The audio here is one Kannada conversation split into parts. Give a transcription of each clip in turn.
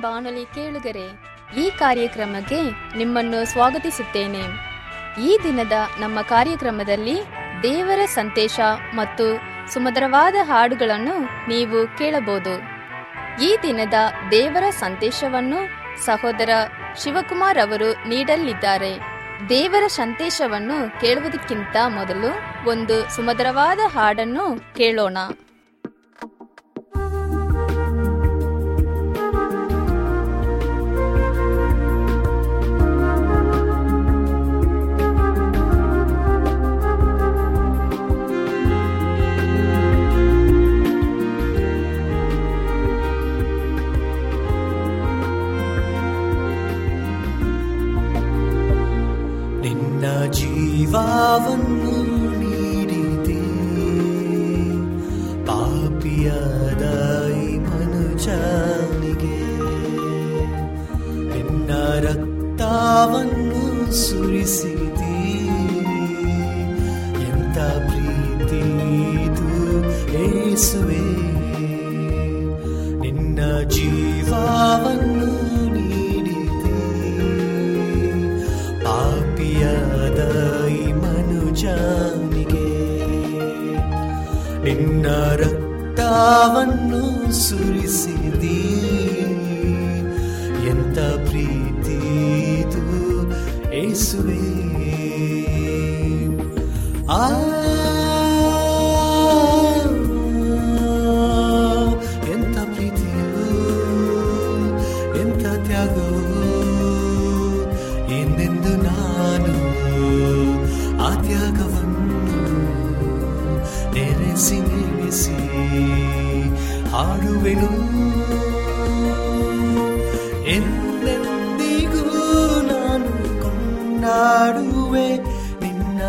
ಬಾನುಲಿ ಕೇಳುಗರೆ, ಈ ಕಾರ್ಯಕ್ರಮಕ್ಕೆ ನಿಮ್ಮನ್ನು ಸ್ವಾಗತಿಸುತ್ತೇನೆ. ಈ ದಿನದ ನಮ್ಮ ಕಾರ್ಯಕ್ರಮದಲ್ಲಿ ದೇವರ ಸಂತೇಶ ಮತ್ತು ಸುಮಧುರವಾದ ಹಾಡುಗಳನ್ನು ನೀವು ಕೇಳಬಹುದು. ಈ ದಿನದ ದೇವರ ಸಂತೇಶವನ್ನು ಸಹೋದರ ಶಿವಕುಮಾರ್ ಅವರು ನೀಡಲಿದ್ದಾರೆ. ದೇವರ ಸಂತೇಶವನ್ನು ಕೇಳುವುದಕ್ಕಿಂತ ಮೊದಲು ಒಂದು ಸುಮಧುರವಾದ ಹಾಡನ್ನು ಕೇಳೋಣ. ಜೀವವನ್ನು ನೀಡಿದೆ. ಪಾಪಿಯಾದ ಈ ಮನುಜನಿಗೆ ನಿನ್ನ ರಕ್ತವನ್ನು ಸುರಿಸಿದೆ. ಎಂತ ಪ್ರೀತಿ ಇದು ಏಸುವೆ. ನಿನ್ನ ಜೀವವನ್ನು ರಕ್ತವನ್ನು ಹಾಡುವೆನು ಎಂದೆಂದಿಗೂ ನಾನು ಕೊಂಡಾಡುವೆ ನಿನ್ನ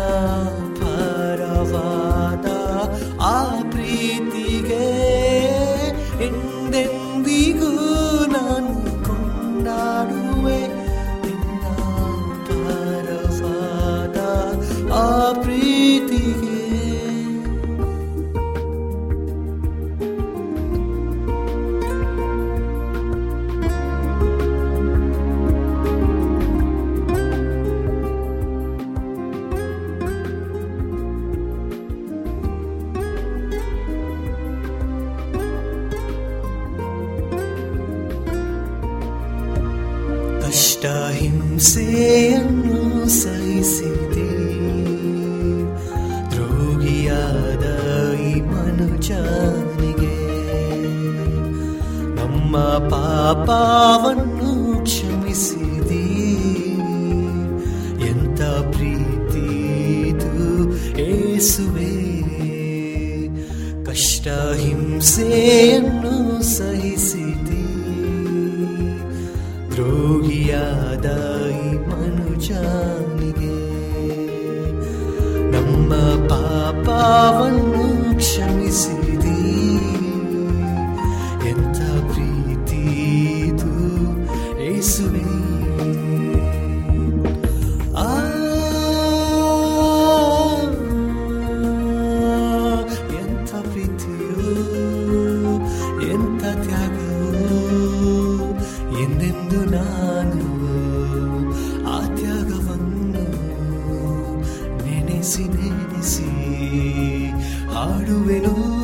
ಪಾಪವನ್ನು ಕ್ಷಮಿಸಿದಿ. ಎಂತ ಪ್ರೀತಿ ಇದು ಏಸುವೆ. ಕಷ್ಟ ಹಿಂಸೆಯನ್ನು ಸಹಿಸಿದಿ ఆడు ఆడువెను.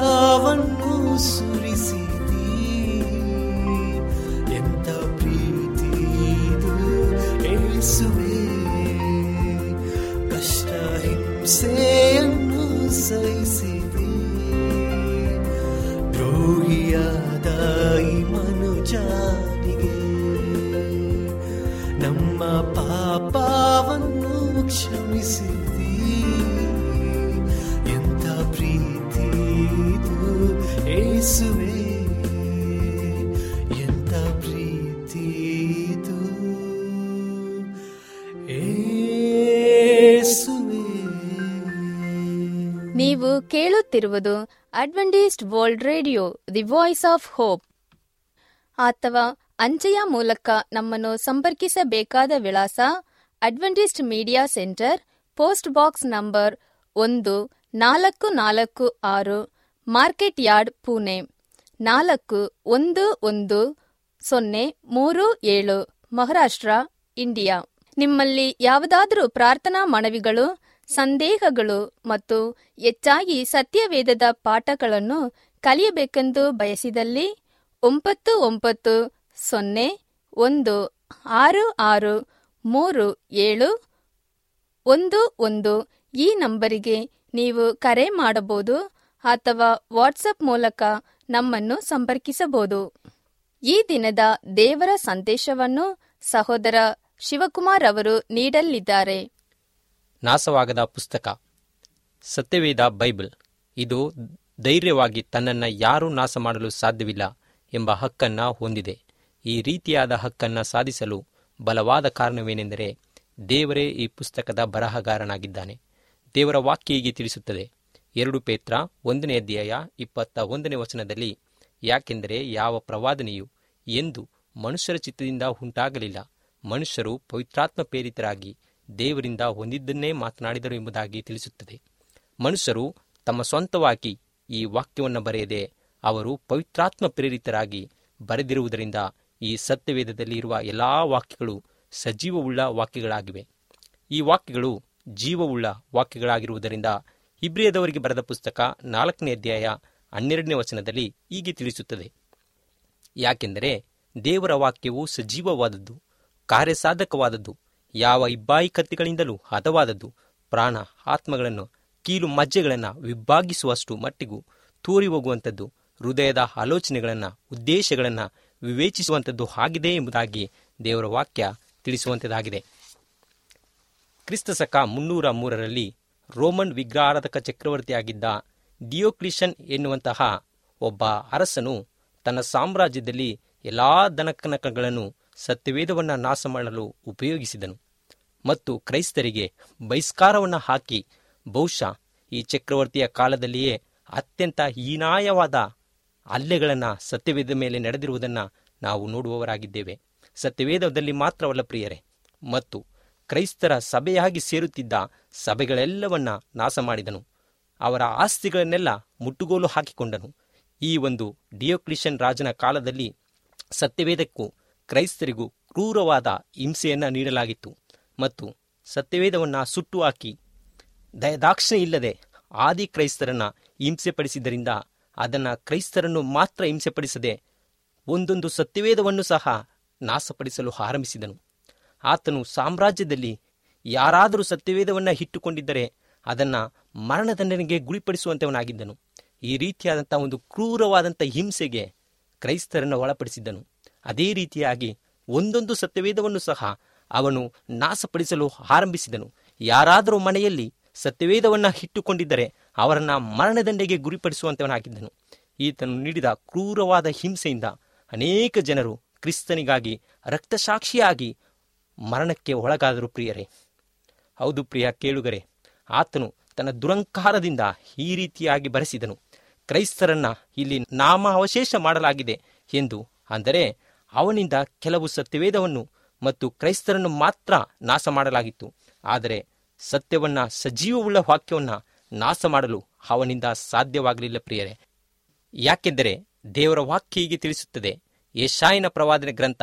ರಕ್ತವನ್ನು ಸುರಿಸಿದಿ ಕೇಳುತ್ತಿರುವುದು Adventist World Radio the Voice of Hope ಅಥವಾ ಅಂಚೆಯ ಮೂಲಕ ನಮ್ಮನ್ನು ಸಂಪರ್ಕಿಸಬೇಕಾದ ವಿಳಾಸ Adventist Media Centre post box number ಒಂದು ನಾಲ್ಕು ನಾಲ್ಕು ಆರು ಮಾರ್ಕೆಟ್ ಯಾರ್ಡ್ ಪುಣೆ. ನಾಲ್ಕು ಒಂದು ಒಂದು ಸೊನ್ನೆ ಮೂರು ಏಳು, ಮಹಾರಾಷ್ಟ್ರ ಇಂಡಿಯಾ ನಿಮ್ಮಲ್ಲಿ ಯಾವುದಾದರೂ ಪ್ರಾರ್ಥನಾ ಮನವಿಗಳು ಸಂದೇಹಗಳು ಮತ್ತು ಹೆಚ್ಚಾಗಿ ಸತ್ಯವೇದದ ಪಾಠಗಳನ್ನು ಕಲಿಯಬೇಕೆಂದು ಬಯಸಿದಲ್ಲಿ ಒಂಬತ್ತು ಒಂಬತ್ತು ಸೊನ್ನೆ ಒಂದು ಆರು ಆರು ಮೂರು ಏಳು ಒಂದು ಒಂದು ಈ ನಂಬರಿಗೆ ನೀವು ಕರೆ ಮಾಡಬಹುದು ಅಥವಾ ವಾಟ್ಸಪ್ ಮೂಲಕ ನಮ್ಮನ್ನು ಸಂಪರ್ಕಿಸಬಹುದು. ಈ ದಿನದ ದೇವರ ಸಂದೇಶವನ್ನು ಸಹೋದರ ಶಿವಕುಮಾರ್ ಅವರು ನೀಡಲಿದ್ದಾರೆ. ನಾಶವಾಗದ ಪುಸ್ತಕ. ಸತ್ಯವೇದ ಬೈಬಲ್. ಇದು ಧೈರ್ಯವಾಗಿ ತನ್ನನ್ನು ಯಾರೂ ನಾಶ ಮಾಡಲು ಸಾಧ್ಯವಿಲ್ಲ ಎಂಬ ಹಕ್ಕನ್ನು ಹೊಂದಿದೆ. ಈ ರೀತಿಯಾದ ಹಕ್ಕನ್ನು ಸಾಧಿಸಲು ಬಲವಾದ ಕಾರಣವೇನೆಂದರೆ ದೇವರೇ ಈ ಪುಸ್ತಕದ ಬರಹಗಾರನಾಗಿದ್ದಾನೆ. ದೇವರ ವಾಕ್ಯ ಹೀಗೆ ತಿಳಿಸುತ್ತದೆ. ಎರಡು ಪೇತ್ರ ಒಂದನೇ ಅಧ್ಯಾಯ ಇಪ್ಪತ್ತ ಒಂದನೇ ವಚನದಲ್ಲಿ, ಯಾಕೆಂದರೆ ಯಾವ ಪ್ರವಾದನೆಯು ಎಂದು ಮನುಷ್ಯರ ಚಿತ್ತದಿಂದ ಉಂಟಾಗಲಿಲ್ಲ. ಮನುಷ್ಯರು ಪವಿತ್ರಾತ್ಮ ಪ್ರೇರಿತರಾಗಿ ದೇವರಿಂದ ಹೊಂದಿದ್ದನ್ನೇ ಮಾತನಾಡಿದರು ಎಂಬುದಾಗಿ ತಿಳಿಸುತ್ತದೆ. ಮನುಷ್ಯರು ತಮ್ಮ ಸ್ವಂತವಾಗಿ ಈ ವಾಕ್ಯವನ್ನು ಬರೆಯದೆ ಅವರು ಪವಿತ್ರಾತ್ಮ ಪ್ರೇರಿತರಾಗಿ ಬರೆದಿರುವುದರಿಂದ ಈ ಸತ್ಯವೇದದಲ್ಲಿ ಇರುವ ಎಲ್ಲಾ ವಾಕ್ಯಗಳು ಸಜೀವವುಳ್ಳ ವಾಕ್ಯಗಳಾಗಿವೆ. ಈ ವಾಕ್ಯಗಳು ಜೀವವುಳ್ಳ ವಾಕ್ಯಗಳಾಗಿರುವುದರಿಂದ ಇಬ್ರಿಯದವರಿಗೆ ಬರೆದ ಪುಸ್ತಕ ನಾಲ್ಕನೇ ಅಧ್ಯಾಯ ಹನ್ನೆರಡನೇ ವಚನದಲ್ಲಿ ಹೀಗೆ ತಿಳಿಸುತ್ತದೆ. ಯಾಕೆಂದರೆ ದೇವರ ವಾಕ್ಯವು ಸಜೀವವಾದದ್ದು, ಕಾರ್ಯಸಾಧಕವಾದದ್ದು ಯಾವ ಇಬ್ಬಾಯಿ ಕತ್ತಿಗಳಿಂದಲೂ ಹದವಾದದ್ದು ಪ್ರಾಣ ಆತ್ಮಗಳನ್ನು ಕೀಲು ಮಜ್ಜೆಗಳನ್ನು ವಿಭಾಗಿಸುವಷ್ಟು ಮಟ್ಟಿಗೂ ತೂರಿ ಹೋಗುವಂಥದ್ದು ಹೃದಯದ ಆಲೋಚನೆಗಳನ್ನು, ಉದ್ದೇಶಗಳನ್ನು ವಿವೇಚಿಸುವಂಥದ್ದು ಆಗಿದೆ ಎಂಬುದಾಗಿ ದೇವರ ವಾಕ್ಯ ತಿಳಿಸುವಂಥದ್ದಾಗಿದೆ. ಕ್ರಿಸ್ತಶಕ ಮುನ್ನೂರ ಮೂರರಲ್ಲಿ ರೋಮನ್ ವಿಗ್ರಹಾರಾಧಕ ಚಕ್ರವರ್ತಿಯಾಗಿದ್ದ ಡಿಯೋಕ್ಲಿಷನ್ ಎನ್ನುವಂತಹ ಒಬ್ಬ ಅರಸನು ತನ್ನ ಸಾಮ್ರಾಜ್ಯದಲ್ಲಿ ಎಲ್ಲಾ ದನಕನಕಗಳನ್ನು ಸತ್ಯವೇದವನ್ನು ನಾಶ ಮಾಡಲು ಉಪಯೋಗಿಸಿದನು. ಮತ್ತು ಕ್ರೈಸ್ತರಿಗೆ ಬಹಿಷ್ಕಾರವನ್ನು ಹಾಕಿ, ಬಹುಶಃ ಈ ಚಕ್ರವರ್ತಿಯ ಕಾಲದಲ್ಲಿಯೇ ಅತ್ಯಂತ ಹೀನಾಯವಾದ ಹಲ್ಲೆಗಳನ್ನು ಸತ್ಯವೇದ ಮೇಲೆ ನಡೆದಿರುವುದನ್ನು ನಾವು ನೋಡುವವರಾಗಿದ್ದೇವೆ. ಸತ್ಯವೇದದಲ್ಲಿ ಮಾತ್ರವಲ್ಲ ಪ್ರಿಯರೇ, ಮತ್ತು ಕ್ರೈಸ್ತರ ಸಭೆಯಾಗಿ ಸೇರುತ್ತಿದ್ದ ಸಭೆಗಳೆಲ್ಲವನ್ನ ನಾಶ ಮಾಡಿದನು ಅವರ ಆಸ್ತಿಗಳನ್ನೆಲ್ಲ ಮುಟ್ಟುಗೋಲು ಹಾಕಿಕೊಂಡನು. ಈ ಒಂದು ಡಿಯೋಕ್ಲಿಷನ್ ರಾಜನ ಕಾಲದಲ್ಲಿ ಸತ್ಯವೇದಕ್ಕೂ ಕ್ರೈಸ್ತರಿಗೂ ಕ್ರೂರವಾದ ಹಿಂಸೆಯನ್ನು ನೀಡಲಾಗಿತ್ತು. ಮತ್ತು ಸತ್ಯವೇದವನ್ನು ಸುಟ್ಟು ಹಾಕಿ. ದಯದಾಕ್ಷಿಣ್ಯ ಇಲ್ಲದೆ ಆದಿ ಕ್ರೈಸ್ತರನ್ನು ಹಿಂಸೆಪಡಿಸಿದ್ದರಿಂದ ಅದನ್ನು ಕ್ರೈಸ್ತರನ್ನು ಮಾತ್ರ ಹಿಂಸೆಪಡಿಸದೆ ಒಂದೊಂದು ಸತ್ಯವೇದವನ್ನು ಸಹ ನಾಶಪಡಿಸಲು ಆರಂಭಿಸಿದನು. ಆತನು ಸಾಮ್ರಾಜ್ಯದಲ್ಲಿ ಯಾರಾದರೂ ಸತ್ಯವೇದವನ್ನು ಇಟ್ಟುಕೊಂಡಿದ್ದರೆ ಅದನ್ನು ಮರಣದಂಡನೆಗೆ ಗುರಿಪಡಿಸುವಂತವನಾಗಿದ್ದನು. ಈ ರೀತಿಯಾದಂಥ ಒಂದು ಕ್ರೂರವಾದಂಥ ಹಿಂಸೆಗೆ ಕ್ರೈಸ್ತರನ್ನು ಒಳಪಡಿಸಿದ್ದನು. ಅದೇ ರೀತಿಯಾಗಿ ಒಂದೊಂದು ಸತ್ಯವೇದವನ್ನು ಸಹ ಅವನು ನಾಶಪಡಿಸಲು ಆರಂಭಿಸಿದನು. ಯಾರಾದರೂ ಮನೆಯಲ್ಲಿ ಸತ್ಯವೇದವನ್ನು ಇಟ್ಟುಕೊಂಡಿದ್ದರೆ ಅವರನ್ನು ಮರಣದಂಡೆಗೆ ಗುರಿಪಡಿಸುವಂತವನಾಗಿದ್ದನು. ಈತನು ನೀಡಿದ ಕ್ರೂರವಾದ ಹಿಂಸೆಯಿಂದ ಅನೇಕ ಜನರು ಕ್ರಿಸ್ತನಿಗಾಗಿ ರಕ್ತಸಾಕ್ಷಿಯಾಗಿ ಮರಣಕ್ಕೆ ಒಳಗಾದರು ಪ್ರಿಯರೇ. ಹೌದು ಪ್ರಿಯ ಕೇಳುಗರೆ, ಆತನು ತನ್ನ ದುರಂಕಾರದಿಂದ ಈ ರೀತಿಯಾಗಿ ಬರೆಸಿದನು. ಕ್ರೈಸ್ತರನ್ನ ಇಲ್ಲಿ ನಾಮ ಅವಶೇಷ ಮಾಡಲಾಗಿದೆ ಎಂದು, ಅಂದರೆ ಅವನಿಂದ ಕೆಲವು ಸತ್ಯವೇದವನ್ನು ಮತ್ತು ಕ್ರೈಸ್ತರನ್ನು ಮಾತ್ರ ನಾಶ ಮಾಡಲಾಗಿತ್ತು ಆದರೆ ಸತ್ಯವನ್ನ ಸಜೀವವುಳ್ಳ ವಾಕ್ಯವನ್ನ ನಾಶ ಮಾಡಲು ಅವನಿಂದ ಸಾಧ್ಯವಾಗಲಿಲ್ಲ ಪ್ರಿಯರೇ. ಯಾಕೆಂದರೆ ದೇವರ ವಾಕ್ಯ ಹೀಗೆ ತಿಳಿಸುತ್ತದೆ. ಯಶಾಯನ ಪ್ರವಾದನೆ ಗ್ರಂಥ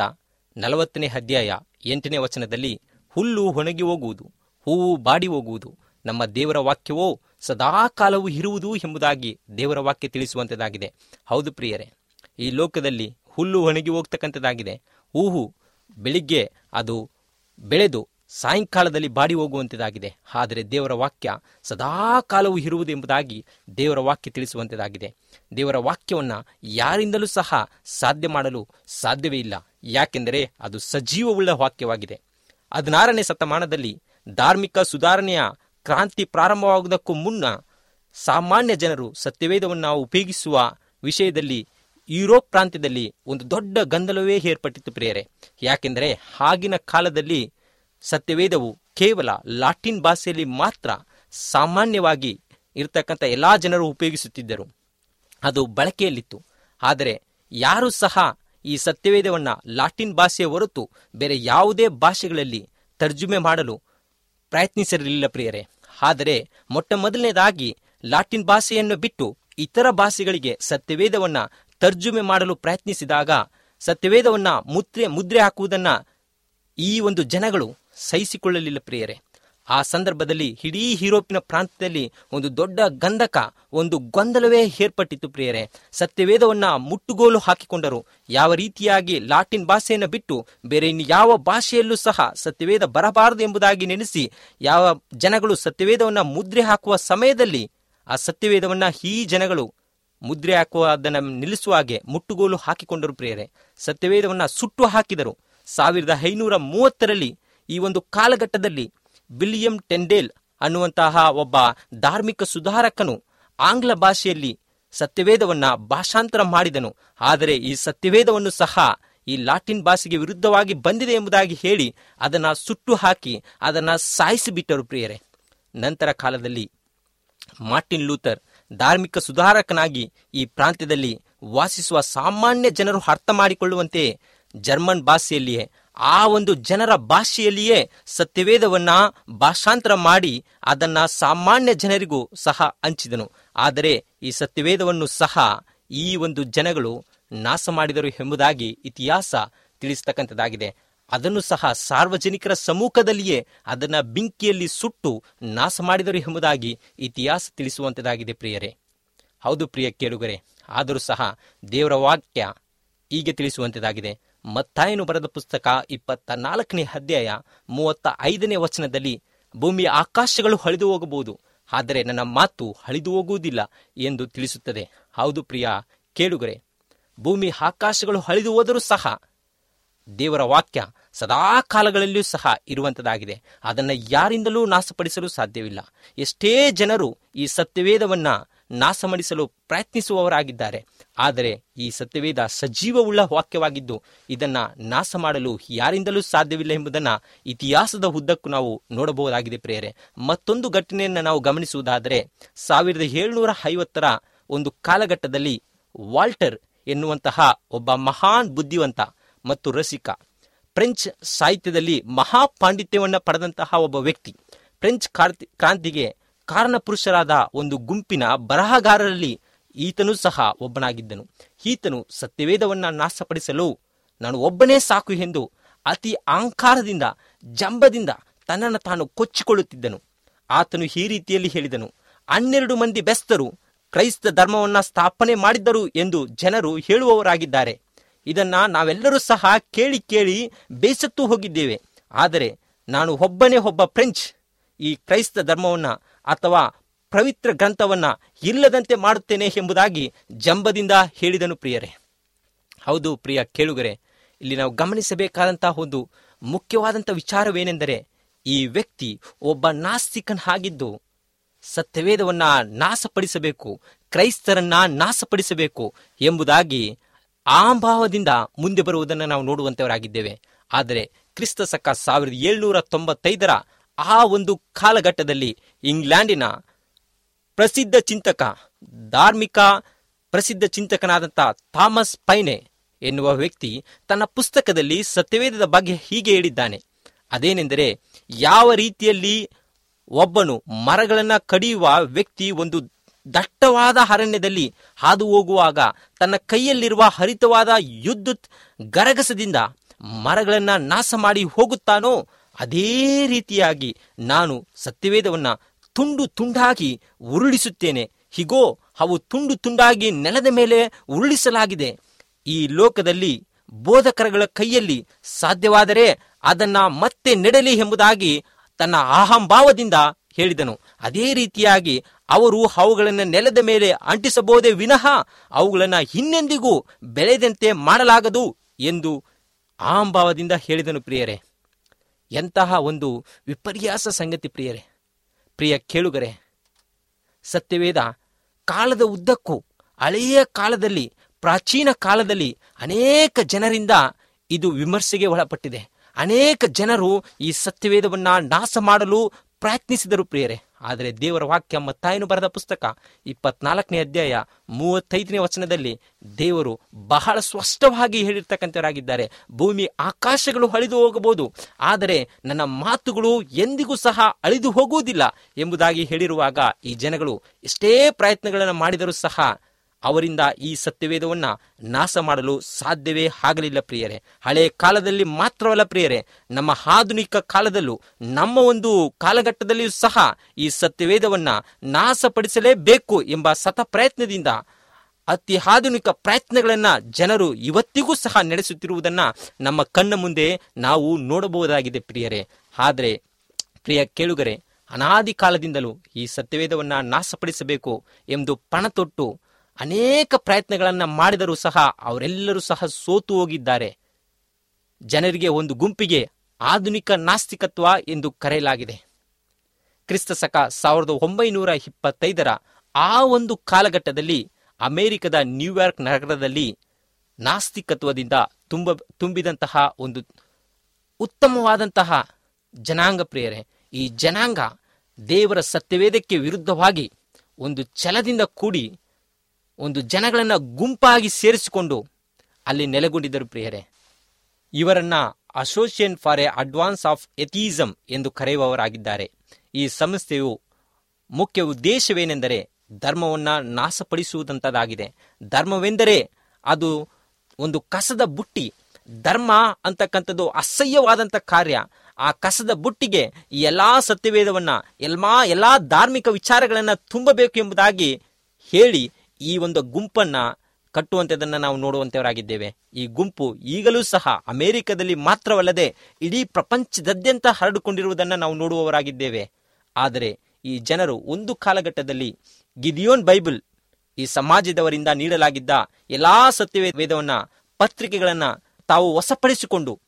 ನಲವತ್ತನೇ ಅಧ್ಯಾಯ ಎಂಟನೇ ವಚನದಲ್ಲಿ, ಹುಲ್ಲು ಒಣಗಿ ಹೋಗುವುದು, ಹೂವು ಬಾಡಿ ಹೋಗುವುದು, ನಮ್ಮ ದೇವರ ವಾಕ್ಯವೋ ಸದಾಕಾಲವೂ ಇರುವುದು ಎಂಬುದಾಗಿ ದೇವರ ವಾಕ್ಯ ತಿಳಿಸುವಂಥದ್ದಾಗಿದೆ ಹೌದು ಪ್ರಿಯರೇ, ಈ ಲೋಕದಲ್ಲಿ ಹುಲ್ಲು ಒಣಗಿ ಹೋಗ್ತಕ್ಕಂಥದ್ದಾಗಿದೆ. ಹೂವು ಬೆಳಿಗ್ಗೆ ಅದು ಬೆಳೆದು ಸಾಯಂಕಾಲದಲ್ಲಿ ಬಾಡಿ ಹೋಗುವಂಥದ್ದಾಗಿದೆ ಆದರೆ ದೇವರ ವಾಕ್ಯ ಸದಾಕಾಲವೂ ಕಾಲವೂ ಇರುವುದೆಂಬುದಾಗಿ ದೇವರ ವಾಕ್ಯ ತಿಳಿಸುವಂಥದ್ದಾಗಿದೆ ದೇವರ ವಾಕ್ಯವನ್ನು ಯಾರಿಂದಲೂ ಸಹ ಸಾಧ್ಯ ಮಾಡಲು ಸಾಧ್ಯವೇ ಇಲ್ಲ. ಯಾಕೆಂದರೆ ಅದು ಸಜೀವವುಳ್ಳ ವಾಕ್ಯವಾಗಿದೆ. ಹದಿನಾರನೇ ಶತಮಾನದಲ್ಲಿ ಧಾರ್ಮಿಕ ಸುಧಾರಣೆಯ ಕ್ರಾಂತಿ ಪ್ರಾರಂಭವಾಗುವುದಕ್ಕೂ ಮುನ್ನ ಸಾಮಾನ್ಯ ಜನರು ಸತ್ಯವೇದವನ್ನು ಉಪಯೋಗಿಸುವ ವಿಷಯದಲ್ಲಿ ಯುರೋಪ್ ಪ್ರಾಂತ್ಯದಲ್ಲಿ ಒಂದು ದೊಡ್ಡ ಗೊಂದಲವೇ ಏರ್ಪಟ್ಟಿತ್ತು ಪ್ರಿಯರೇ. ಯಾಕೆಂದರೆ ಆಗಿನ ಕಾಲದಲ್ಲಿ ಸತ್ಯವೇದವು ಕೇವಲ ಲಾಟಿನ್ ಭಾಷೆಯಲ್ಲಿ ಮಾತ್ರ ಸಾಮಾನ್ಯವಾಗಿ ಇರತಕ್ಕಂಥ ಎಲ್ಲಾ ಜನರು ಉಪಯೋಗಿಸುತ್ತಿದ್ದರು. ಅದು ಬಳಕೆಯಲ್ಲಿತ್ತು. ಆದರೆ ಯಾರೂ ಸಹ ಈ ಸತ್ಯವೇದವನ್ನು ಲಾಟಿನ್ ಭಾಷೆಯ ಹೊರತು ಬೇರೆ ಯಾವುದೇ ಭಾಷೆಗಳಲ್ಲಿ ತರ್ಜುಮೆ ಮಾಡಲು ಪ್ರಯತ್ನಿಸಿರಲಿಲ್ಲ ಪ್ರಿಯರೇ. ಆದರೆ ಮೊಟ್ಟ ಮೊದಲನೇದಾಗಿ ಲಾಟಿನ್ ಭಾಷೆಯನ್ನು ಬಿಟ್ಟು ಇತರ ಭಾಷೆಗಳಿಗೆ ಸತ್ಯವೇದವನ್ನ ತರ್ಜುಮೆ ಮಾಡಲು ಪ್ರಯತ್ನಿಸಿದಾಗ ಸತ್ಯವೇದವನ್ನ ಮುದ್ರೆ ಮುದ್ರೆ ಹಾಕುವುದನ್ನ ಈ ಒಂದು ಜನಗಳು ಸಹಿಸಿಕೊಳ್ಳಲಿಲ್ಲ ಪ್ರಿಯರೇ. ಆ ಸಂದರ್ಭದಲ್ಲಿ ಇಡೀ ಯುರೋಪಿನ ಪ್ರಾಂತ್ಯದಲ್ಲಿ ಒಂದು ದೊಡ್ಡ ಗಂಧಕ, ಒಂದು ಗೊಂದಲವೇ ಏರ್ಪಟ್ಟಿತ್ತು ಪ್ರಿಯರೇ. ಸತ್ಯವೇದವನ್ನ ಮುಟ್ಟುಗೋಲು ಹಾಕಿಕೊಂಡರು. ಯಾವ ರೀತಿಯಾಗಿ ಲಾಟಿನ್ ಭಾಷೆಯನ್ನು ಬಿಟ್ಟು ಬೇರೆ ಇನ್ನು ಯಾವ ಭಾಷೆಯಲ್ಲೂ ಸಹ ಸತ್ಯವೇದ ಬರಬಾರದು ಎಂಬುದಾಗಿ ನೆನೆಸಿ ಯಾವ ಜನಗಳು ಸತ್ಯವೇದವನ್ನ ಮುದ್ರೆ ಹಾಕುವ ಸಮಯದಲ್ಲಿ ಆ ಸತ್ಯವೇದವನ್ನ ಈ ಜನಗಳು ಮುದ್ರೆ ಹಾಕುವ, ಅದನ್ನು ನಿಲ್ಲಿಸುವ ಹಾಗೆ ಮುಟ್ಟುಗೋಲು ಹಾಕಿಕೊಂಡರು ಪ್ರಿಯರೇ. ಸತ್ಯವೇದವನ್ನ ಸುಟ್ಟು ಹಾಕಿದರು. ಸಾವಿರದ ಐನೂರ ಮೂವತ್ತರಲ್ಲಿ ಈ ಒಂದು ಕಾಲಘಟ್ಟದಲ್ಲಿ ವಿಲಿಯಂ ಟೆಂಡೇಲ್ ಅನ್ನುವಂತಹ ಒಬ್ಬ ಧಾರ್ಮಿಕ ಸುಧಾರಕನು ಆಂಗ್ಲ ಭಾಷೆಯಲ್ಲಿ ಸತ್ಯವೇದವನ್ನ ಭಾಷಾಂತರ ಮಾಡಿದನು. ಆದರೆ ಈ ಸತ್ಯವೇದವನ್ನು ಸಹ ಈ ಲಾಟಿನ್ ಭಾಷೆಗೆ ವಿರುದ್ಧವಾಗಿ ಬಂದಿದೆ ಎಂಬುದಾಗಿ ಹೇಳಿ ಅದನ್ನು ಸುಟ್ಟು ಹಾಕಿ ಅದನ್ನು ಸಾಯಿಸಿಬಿಟ್ಟರು ಪ್ರಿಯರೇ. ನಂತರ ಕಾಲದಲ್ಲಿ ಮಾರ್ಟಿನ್ ಲೂಥರ್ ಧಾರ್ಮಿಕ ಸುಧಾರಕನಾಗಿ ಈ ಪ್ರಾಂತ್ಯದಲ್ಲಿ ವಾಸಿಸುವ ಸಾಮಾನ್ಯ ಜನರು ಅರ್ಥ ಮಾಡಿಕೊಳ್ಳುವಂತೆ ಜರ್ಮನ್ ಭಾಷೆಯಲ್ಲಿಯೇ, ಆ ಒಂದು ಜನರ ಭಾಷೆಯಲ್ಲಿಯೇ ಸತ್ಯವೇದವನ್ನ ಭಾಷಾಂತರ ಮಾಡಿ ಅದನ್ನ ಸಾಮಾನ್ಯ ಜನರಿಗೂ ಸಹ ಹಂಚಿದನು. ಆದರೆ ಈ ಸತ್ಯವೇದವನ್ನು ಸಹ ಈ ಒಂದು ಜನಗಳು ನಾಶ ಮಾಡಿದರು ಎಂಬುದಾಗಿ ಇತಿಹಾಸ ತಿಳಿಸ್ತಕ್ಕಂಥದ್ದಾಗಿದೆ. ಅದನ್ನು ಸಹ ಸಾರ್ವಜನಿಕರ ಸಮ್ಮುಖದಲ್ಲಿಯೇ ಅದನ್ನು ಬೆಂಕಿಯಲ್ಲಿ ಸುಟ್ಟು ನಾಶ ಮಾಡಿದರು ಎಂಬುದಾಗಿ ಇತಿಹಾಸ ತಿಳಿಸುವಂತದಾಗಿದೆ ಪ್ರಿಯರೇ. ಹೌದು ಪ್ರಿಯ ಕೇಳುಗರೆ, ಆದರೂ ಸಹ ದೇವರ ವಾಕ್ಯ ಹೀಗೆ ತಿಳಿಸುವಂತದಾಗಿದೆ. ಮತ್ತಾಯನು ಬರೆದ ಪುಸ್ತಕ ಇಪ್ಪತ್ತ ನಾಲ್ಕನೇ ಅಧ್ಯಾಯ ಮೂವತ್ತ ಐದನೇ ವಚನದಲ್ಲಿ, ಭೂಮಿಯ ಆಕಾಶಗಳು ಹಳಿದು ಹೋಗಬಹುದು, ಆದರೆ ನನ್ನ ಮಾತು ಹಳಿದು ಹೋಗುವುದಿಲ್ಲ ಎಂದು ತಿಳಿಸುತ್ತದೆ. ಹೌದು ಪ್ರಿಯ ಕೇಳುಗರೆ, ಭೂಮಿ ಆಕಾಶಗಳು ಹಳಿದು ಹೋದರೂ ಸಹ ದೇವರ ವಾಕ್ಯ ಸದಾ ಕಾಲಗಳಲ್ಲಿಯೂ ಸಹ ಇರುವಂಥದ್ದಾಗಿದೆ ಅದನ್ನು ಯಾರಿಂದಲೂ ನಾಶಪಡಿಸಲು ಸಾಧ್ಯವಿಲ್ಲ. ಎಷ್ಟೇ ಜನರು ಈ ಸತ್ಯವೇದವನ್ನು ನಾಶ ಮಾಡಿಸಲು ಪ್ರಯತ್ನಿಸುವವರಾಗಿದ್ದಾರೆ. ಆದರೆ ಈ ಸತ್ಯವೇದ ಸಜೀವವುಳ್ಳ ವಾಕ್ಯವಾಗಿದ್ದು, ಇದನ್ನು ನಾಶ ಮಾಡಲು ಯಾರಿಂದಲೂ ಸಾಧ್ಯವಿಲ್ಲ ಎಂಬುದನ್ನು ಇತಿಹಾಸದ ಉದ್ದಕ್ಕೂ ನಾವು ನೋಡಬಹುದಾಗಿದೆ ಪ್ರೇರೆ ಮತ್ತೊಂದು ಘಟನೆಯನ್ನು ನಾವು ಗಮನಿಸುವುದಾದರೆ, ಸಾವಿರದ ಏಳುನೂರ ಐವತ್ತರ ಒಂದು ಕಾಲಘಟ್ಟದಲ್ಲಿ ವಾಲ್ಟರ್ ಎನ್ನುವಂತಹ ಒಬ್ಬ ಮಹಾನ್ ಬುದ್ಧಿವಂತ ಮತ್ತು ರಸಿಕ. ಫ್ರೆಂಚ್ ಸಾಹಿತ್ಯದಲ್ಲಿ ಮಹಾಪಾಂಡಿತ್ಯವನ್ನು ಪಡೆದಂತಹ ಒಬ್ಬ ವ್ಯಕ್ತಿ. ಫ್ರೆಂಚ್ ಕ್ರಾಂತಿಗೆ ಕಾರಣಪುರುಷರಾದ ಒಂದು ಗುಂಪಿನ ಬರಹಗಾರರಲ್ಲಿ ಈತನೂ ಸಹ ಒಬ್ಬನಾಗಿದ್ದನು. ಈತನು ಸತ್ಯವೇದವನ್ನು ನಾಶಪಡಿಸಲು ನಾನು ಒಬ್ಬನೇ ಸಾಕು ಎಂದು ಅತಿ ಅಹಂಕಾರದಿಂದ, ಜಂಬದಿಂದ ತನ್ನನ್ನು ತಾನು ಕೊಚ್ಚಿಕೊಳ್ಳುತ್ತಿದ್ದನು. ಆತನು ಈ ರೀತಿಯಲ್ಲಿ ಹೇಳಿದನು, ಹನ್ನೆರಡು ಮಂದಿ ಬೆಸ್ತರು ಕ್ರೈಸ್ತ ಧರ್ಮವನ್ನು ಸ್ಥಾಪನೆ ಮಾಡಿದ್ದರು ಎಂದು ಜನರು ಹೇಳುವವರಾಗಿದ್ದಾರೆ. ಇದನ್ನ ನಾವೆಲ್ಲರೂ ಸಹ ಕೇಳಿ ಕೇಳಿ ಬೇಸತ್ತು ಹೋಗಿದ್ದೇವೆ. ಆದರೆ ನಾನು ಒಬ್ಬನೇ ಒಬ್ಬ ಫ್ರೆಂಚ್. ಈ ಕ್ರೈಸ್ತ ಧರ್ಮವನ್ನ ಅಥವಾ ಪವಿತ್ರ ಗ್ರಂಥವನ್ನ ಇಲ್ಲದಂತೆ ಮಾಡುತ್ತೇನೆ ಎಂಬುದಾಗಿ ಜಂಬದಿಂದ ಹೇಳಿದನು ಪ್ರಿಯರೇ. ಹೌದು ಪ್ರಿಯ ಕೇಳುಗರೆ, ಇಲ್ಲಿ ನಾವು ಗಮನಿಸಬೇಕಾದಂತಹ ಒಂದು ಮುಖ್ಯವಾದಂಥ ವಿಚಾರವೇನೆಂದರೆ ಈ ವ್ಯಕ್ತಿ ಒಬ್ಬ ನಾಸ್ತಿಕನಾಗಿದ್ದು ಸತ್ಯವೇದವನ್ನ ನಾಶಪಡಿಸಬೇಕು ಕ್ರೈಸ್ತರನ್ನ ನಾಶಪಡಿಸಬೇಕು ಎಂಬುದಾಗಿ ಆಂಭಾವದಿಂದ ಮುಂದೆ ಬರುವುದನ್ನು ನಾವು ನೋಡುವಂತವರಾಗಿದ್ದೇವೆ. ಆದರೆ ಕ್ರಿಸ್ತ ಸಕ ಸಾವಿರದ ಏಳ್ನೂರ ತೊಂಬತ್ತೈದರ ಆ ಒಂದು ಕಾಲಘಟ್ಟದಲ್ಲಿ ಇಂಗ್ಲೆಂಡಿನ ಪ್ರಸಿದ್ಧ ಚಿಂತಕ, ಧಾರ್ಮಿಕ ಪ್ರಸಿದ್ಧ ಚಿಂತಕನಾದಂಥ ಥಾಮಸ್ ಪೈನೆ ಎನ್ನುವ ವ್ಯಕ್ತಿ ತನ್ನ ಪುಸ್ತಕದಲ್ಲಿ ಸತ್ಯವೇದದ ಬಗ್ಗೆ ಹೀಗೆ ಹೇಳಿದ್ದಾನೆ. ಅದೇನೆಂದರೆ, ಯಾವ ರೀತಿಯಲ್ಲಿ ಒಬ್ಬನು ಮರಗಳನ್ನು ಕಡಿಯುವ ವ್ಯಕ್ತಿ ಒಂದು ದಟ್ಟವಾದ ಅರಣ್ಯದಲ್ಲಿ ಹಾದು ಹೋಗುವಾಗ ತನ್ನ ಕೈಯಲ್ಲಿರುವ ಹರಿತವಾದ ಯುದ್ಧ ಗರಗಸದಿಂದ ಮರಗಳನ್ನು ನಾಶ ಮಾಡಿ ಹೋಗುತ್ತಾನೋ ಅದೇ ರೀತಿಯಾಗಿ ನಾನು ಸತ್ಯವೇದವನ್ನ ತುಂಡು ತುಂಡಾಗಿ ಉರುಳಿಸುತ್ತೇನೆ. ಹೀಗೋ, ಅವು ತುಂಡು ತುಂಡಾಗಿ ನೆಲದ ಮೇಲೆ ಉರುಳಿಸಲಾಗಿದೆ. ಈ ಲೋಕದಲ್ಲಿ ಬೋಧಕರಗಳ ಕೈಯಲ್ಲಿ ಸಾಧ್ಯವಾದರೆ ಅದನ್ನ ಮತ್ತೆ ನೆಡಲಿ ಎಂಬುದಾಗಿ ತನ್ನ ಅಹಂಭಾವದಿಂದ ಹೇಳಿದನು. ಅದೇ ರೀತಿಯಾಗಿ ಅವರು ಅವುಗಳನ್ನು ನೆಲದ ಮೇಲೆ ಅಂಟಿಸಬಹುದೇ ವಿನಃ ಅವುಗಳನ್ನು ಹಿನ್ನೆಂದಿಗೂ ಬೆಳೆದಂತೆ ಮಾಡಲಾಗದು ಎಂದು ಆಂಭಾವದಿಂದ ಹೇಳಿದನು ಪ್ರಿಯರೇ. ಎಂತಹ ಒಂದು ವಿಪರ್ಯಾಸ ಸಂಗತಿ ಪ್ರಿಯರೇ. ಪ್ರಿಯ ಕೇಳುಗರೆ, ಸತ್ಯವೇದ ಕಾಲದ ಉದ್ದಕ್ಕೂ ಹಳೆಯ ಕಾಲದಲ್ಲಿ, ಪ್ರಾಚೀನ ಕಾಲದಲ್ಲಿ ಅನೇಕ ಜನರಿಂದ ಇದು ವಿಮರ್ಶೆಗೆ ಒಳಪಟ್ಟಿದೆ. ಅನೇಕ ಜನರು ಈ ಸತ್ಯವೇದವನ್ನು ನಾಶ ಮಾಡಲು ಪ್ರಯತ್ನಿಸಿದರು ಪ್ರಿಯರೇ. ಆದರೆ ದೇವರ ವಾಕ್ಯ ಮತ್ತಾಯನು ಬರೆದ ಪುಸ್ತಕ ಇಪ್ಪತ್ನಾಲ್ಕನೇ ಅಧ್ಯಾಯ ಮೂವತ್ತೈದನೇ ವಚನದಲ್ಲಿ ದೇವರು ಬಹಳ ಸ್ಪಷ್ಟವಾಗಿ ಹೇಳಿರ್ತಕ್ಕಂಥವರಾಗಿದ್ದಾರೆ. ಭೂಮಿ ಆಕಾಶಗಳು ಅಳಿದು ಹೋಗಬಹುದು, ಆದರೆ ನನ್ನ ಮಾತುಗಳು ಎಂದಿಗೂ ಸಹ ಅಳಿದು ಹೋಗುವುದಿಲ್ಲ ಎಂಬುದಾಗಿ ಹೇಳಿರುವಾಗ ಈ ಜನಗಳು ಎಷ್ಟೇ ಪ್ರಯತ್ನಗಳನ್ನು ಮಾಡಿದರೂ ಸಹ ಅವರಿಂದ ಈ ಸತ್ಯವೇದವನ್ನು ನಾಶ ಮಾಡಲು ಸಾಧ್ಯವೇ ಆಗಲಿಲ್ಲ ಪ್ರಿಯರೇ. ಹಳೆ ಕಾಲದಲ್ಲಿ ಮಾತ್ರವಲ್ಲ ಪ್ರಿಯರೇ, ನಮ್ಮ ಆಧುನಿಕ ಕಾಲದಲ್ಲೂ, ನಮ್ಮ ಒಂದು ಕಾಲಘಟ್ಟದಲ್ಲಿಯೂ ಸಹ ಈ ಸತ್ಯವೇದವನ್ನು ನಾಶಪಡಿಸಲೇಬೇಕು ಎಂಬ ಸತ ಪ್ರಯತ್ನದಿಂದ ಅತಿ ಆಧುನಿಕ ಪ್ರಯತ್ನಗಳನ್ನು ಜನರು ಇವತ್ತಿಗೂ ಸಹ ನಡೆಸುತ್ತಿರುವುದನ್ನು ನಮ್ಮ ಕಣ್ಣ ಮುಂದೆ ನಾವು ನೋಡಬಹುದಾಗಿದೆ ಪ್ರಿಯರೇ. ಆದರೆ, ಪ್ರಿಯ ಕೇಳುಗರೆ, ಅನಾದಿ ಕಾಲದಿಂದಲೂ ಈ ಸತ್ಯವೇದವನ್ನು ನಾಶಪಡಿಸಬೇಕು ಎಂದು ಪಣ ತೊಟ್ಟು ಅನೇಕ ಪ್ರಯತ್ನಗಳನ್ನು ಮಾಡಿದರೂ ಸಹ ಅವರೆಲ್ಲರೂ ಸಹ ಸೋತು ಹೋಗಿದ್ದಾರೆ. ಜನರಿಗೆ ಒಂದು ಗುಂಪಿಗೆ ಆಧುನಿಕ ನಾಸ್ತಿಕತ್ವ ಎಂದು ಕರೆಯಲಾಗಿದೆ. ಕ್ರಿಸ್ತ ಶಕ ಸಾವಿರದ ಒಂಬೈನೂರ ಇಪ್ಪತ್ತೈದರ ಆ ಒಂದು ಕಾಲಘಟ್ಟದಲ್ಲಿ ಅಮೆರಿಕದ ನ್ಯೂಯಾರ್ಕ್ ನಗರದಲ್ಲಿ ನಾಸ್ತಿಕತ್ವದಿಂದ ತುಂಬ, ತುಂಬಿದಂತಹ ಒಂದು ಉತ್ತಮವಾದಂತಹ ಜನಾಂಗ ಪ್ರಿಯರೇ, ಈ ಜನಾಂಗ ದೇವರ ಸತ್ಯವೇದಕ್ಕೆ ವಿರುದ್ಧವಾಗಿ ಒಂದು ಛಲದಿಂದ ಕೂಡಿ ಒಂದು ಜನಗಳನ್ನು ಗುಂಪಾಗಿ ಸೇರಿಸಿಕೊಂಡು ಅಲ್ಲಿ ನೆಲೆಗೊಂಡಿದ್ದರು ಪ್ರಿಯರೇ. ಇವರನ್ನ association for a advance of atheism ಎಂದು ಕರೆಯುವವರಾಗಿದ್ದಾರೆ. ಈ ಸಂಸ್ಥೆಯು ಮುಖ್ಯ ಉದ್ದೇಶವೇನೆಂದರೆ ಧರ್ಮವನ್ನು ನಾಶಪಡಿಸುವುದಂಥದ್ದಾಗಿದೆ ಧರ್ಮವೆಂದರೆ ಅದು ಒಂದು ಕಸದ ಬುಟ್ಟಿ. ಧರ್ಮ ಅಂತಕ್ಕಂಥದ್ದು ಅಸಹ್ಯವಾದಂಥ ಕಾರ್ಯ. ಆ ಕಸದ ಬುಟ್ಟಿಗೆ ಎಲ್ಲ ಸತ್ಯವೇದವನ್ನು, ಎಲ್ಲ, ಎಲ್ಲಾ ಧಾರ್ಮಿಕ ವಿಚಾರಗಳನ್ನು ತುಂಬಬೇಕು ಎಂಬುದಾಗಿ ಹೇಳಿ ಈ ಒಂದು ಗುಂಪನ್ನು ಕಟ್ಟುವಂಥದ್ದನ್ನು ನಾವು ನೋಡುವಂಥವರಾಗಿದ್ದೇವೆ ಈ ಗುಂಪು ಈಗಲೂ ಸಹ ಅಮೆರಿಕದಲ್ಲಿ ಮಾತ್ರವಲ್ಲದೆ ಇಡೀ ಪ್ರಪಂಚದಾದ್ಯಂತ ಹರಡಿಕೊಂಡಿರುವುದನ್ನು ನಾವು ನೋಡುವವರಾಗಿದ್ದೇವೆ. ಆದರೆ ಈ ಜನರು ಒಂದು ಕಾಲಘಟ್ಟದಲ್ಲಿ ಗಿದಿಯೋನ್ ಬೈಬಲ್ ಈ ಸಮಾಜದವರಿಂದ ನೀಡಲಾಗಿದ್ದ ಎಲ್ಲಾ ಸತ್ಯವೇದವನ್ನ, ಪತ್ರಿಕೆಗಳನ್ನ ತಾವು ವಶಪಡಿಸಿಕೊಂಡು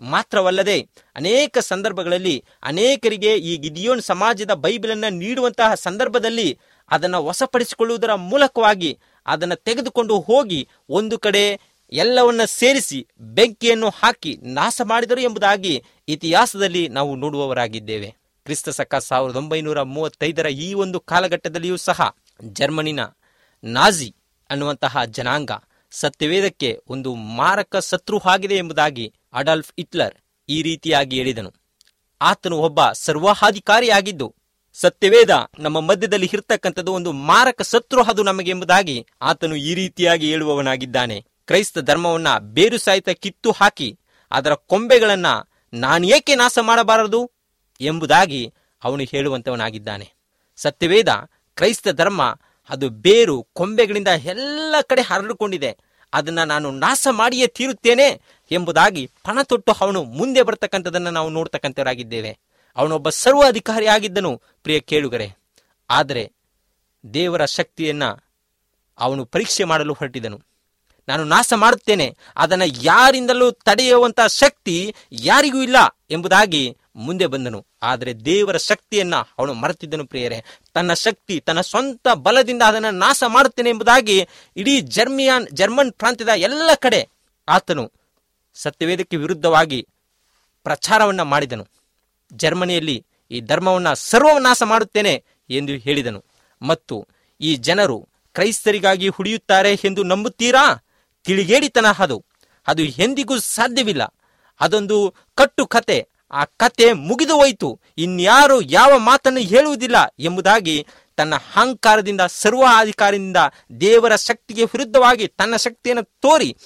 ಮಾತ್ರವಲ್ಲದೆ ಅನೇಕ ಸಂದರ್ಭಗಳಲ್ಲಿ ಅನೇಕರಿಗೆ ಈ ಗಿದಿಯೋನ್ ಸಮಾಜದ ಬೈಬಲನ್ನು ನೀಡುವಂತಹ ಸಂದರ್ಭದಲ್ಲಿ ಅದನ್ನು ವಶಪಡಿಸಿಕೊಳ್ಳುವುದರ ಮೂಲಕವಾಗಿ ಅದನ್ನು ತೆಗೆದುಕೊಂಡು ಹೋಗಿ ಒಂದು ಕಡೆ ಎಲ್ಲವನ್ನ ಸೇರಿಸಿ ಬೆಂಕಿಯನ್ನು ಹಾಕಿ ನಾಶ ಮಾಡಿದರು ಎಂಬುದಾಗಿ ಇತಿಹಾಸದಲ್ಲಿ ನಾವು ನೋಡುವವರಾಗಿದ್ದೇವೆ. ಕ್ರಿಸ್ತ ಸಕ್ಕ ಸಾವಿರದ ಒಂಬೈನೂರ ಮೂವತ್ತೈದರ ಈ ಒಂದು ಕಾಲಘಟ್ಟದಲ್ಲಿಯೂ ಸಹ ಜರ್ಮನಿನ ನಾಜಿ ಅನ್ನುವಂತಹ ಜನಾಂಗ ಸತ್ಯವೇದಕ್ಕೆ ಒಂದು ಮಾರಕ ಶತ್ರು ಆಗಿದೆ ಎಂಬುದಾಗಿ ಅಡಾಲ್ಫ್ ಹಿಟ್ಲರ್ ಈ ರೀತಿಯಾಗಿ ಹೇಳಿದನು. ಆತನು ಒಬ್ಬ ಸರ್ವಾಧಿಕಾರಿಯಾಗಿದ್ದು ಸತ್ಯವೇದ ನಮ್ಮ ಮಧ್ಯದಲ್ಲಿ ಇರ್ತಕ್ಕಂಥದ್ದು ಒಂದು ಮಾರಕ ಶತ್ರು ಅದು ನಮಗೆ ಎಂಬುದಾಗಿ ಆತನು ಈ ರೀತಿಯಾಗಿ ಹೇಳುವವನಾಗಿದ್ದಾನೆ. ಕ್ರೈಸ್ತ ಧರ್ಮವನ್ನ ಬೇರು ಸಹಿತ ಕಿತ್ತು ಹಾಕಿ ಅದರ ಕೊಂಬೆಗಳನ್ನ ನಾನೇಕೆ ನಾಶ ಮಾಡಬಾರದು ಎಂಬುದಾಗಿ ಅವನು ಹೇಳುವಂತವನಾಗಿದ್ದಾನೆ. ಸತ್ಯವೇದ ಕ್ರೈಸ್ತ ಧರ್ಮ ಅದು ಬೇರು ಕೊಂಬೆಗಳಿಂದ ಎಲ್ಲ ಕಡೆ ಹರಡಿಕೊಂಡಿದೆ. ಅದನ್ನ ನಾನು ನಾಶ ಮಾಡಿಯೇ ತೀರುತ್ತೇನೆ ಎಂಬುದಾಗಿ ಪಣ ತೊಟ್ಟು ಅವನು ಮುಂದೆ ಬರ್ತಕ್ಕಂಥದನ್ನು ನಾವು ನೋಡ್ತಕ್ಕಂಥವರಾಗಿದ್ದೇವೆ. ಅವನೊಬ್ಬ ಸರ್ವ ಅಧಿಕಾರಿಯಾಗಿದ್ದನು ಪ್ರಿಯ ಕೇಳುಗರೆ. ಆದರೆ ದೇವರ ಶಕ್ತಿಯನ್ನ ಅವನು ಪರೀಕ್ಷೆ ಮಾಡಲು ಹೊರಟಿದನು. ನಾನು ನಾಶ ಮಾಡುತ್ತೇನೆ, ಅದನ್ನ ಯಾರಿಂದಲೂ ತಡೆಯುವಂತಹ ಶಕ್ತಿ ಯಾರಿಗೂ ಇಲ್ಲ ಎಂಬುದಾಗಿ ಮುಂದೆ ಬಂದನು. ಆದರೆ ದೇವರ ಶಕ್ತಿಯನ್ನ ಅವನು ಮರೆತಿದ್ದನು, ಪ್ರಿಯರೇ. ತನ್ನ ಶಕ್ತಿ, ತನ್ನ ಸ್ವಂತ ಬಲದಿಂದ ಅದನ್ನು ನಾಶ ಮಾಡುತ್ತೇನೆ ಎಂಬುದಾಗಿ ಇಡೀ ಜರ್ಮಿಯಾನ್, ಜರ್ಮನ್ ಪ್ರಾಂತ್ಯದ ಎಲ್ಲ ಕಡೆ ಆತನು ಸತ್ಯವೇದಕ್ಕೆ ವಿರುದ್ಧವಾಗಿ ಪ್ರಚಾರವನ್ನ ಮಾಡಿದನು. ಜರ್ಮನಿಯಲ್ಲಿ ಈ ಧರ್ಮವನ್ನು ಸರ್ವನಾಶ ಮಾಡುತ್ತೇನೆ ಎಂದು ಹೇಳಿದನು. ಮತ್ತು ಈ ಜನರು ಕ್ರೈಸ್ತರಿಗಾಗಿ ಹುಡಿಯುತ್ತಾರೆ ಎಂದು ನಂಬುತ್ತೀರಾ? ತಿಳಿಗೇಡಿತನ ಅದು. ಅದು ಎಂದಿಗೂ ಸಾಧ್ಯವಿಲ್ಲ. ಅದೊಂದು ಕಟ್ಟು ಕತೆ. ಆ ಕತೆ ಮುಗಿದು ಹೋಯಿತು. ಇನ್ಯಾರು ಯಾವ ಮಾತನ್ನು ಹೇಳುವುದಿಲ್ಲ ಎಂಬುದಾಗಿ ತನ್ನ ಅಹಂಕಾರದಿಂದ ಸರ್ವಾಧಿಕಾರದಿಂದ ದೇವರ ಶಕ್ತಿಗೆ ವಿರುದ್ಧವಾಗಿ ತನ್ನ ಶಕ್ತಿಯನ್ನು ತೋರಿ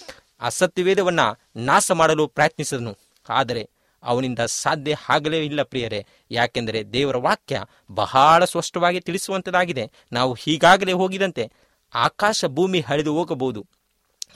ಆ ಸತ್ಯವೇದವನ್ನು ನಾಶ ಮಾಡಲು ಪ್ರಯತ್ನಿಸಿದನು. ಆದರೆ ಅವನಿಂದ ಸಾಧ್ಯ ಆಗಲೇ ಇಲ್ಲ ಪ್ರಿಯರೇ. ಯಾಕೆಂದರೆ ದೇವರ ವಾಕ್ಯ ಬಹಳ ಸ್ಪಷ್ಟವಾಗಿ ತಿಳಿಸುವಂತದಾಗಿದೆ. ನಾವು ಹೀಗಾಗಲೇ ಹೋಗಿದಂತೆ ಆಕಾಶ ಭೂಮಿ ಹರಿದು ಹೋಗಬಹುದು.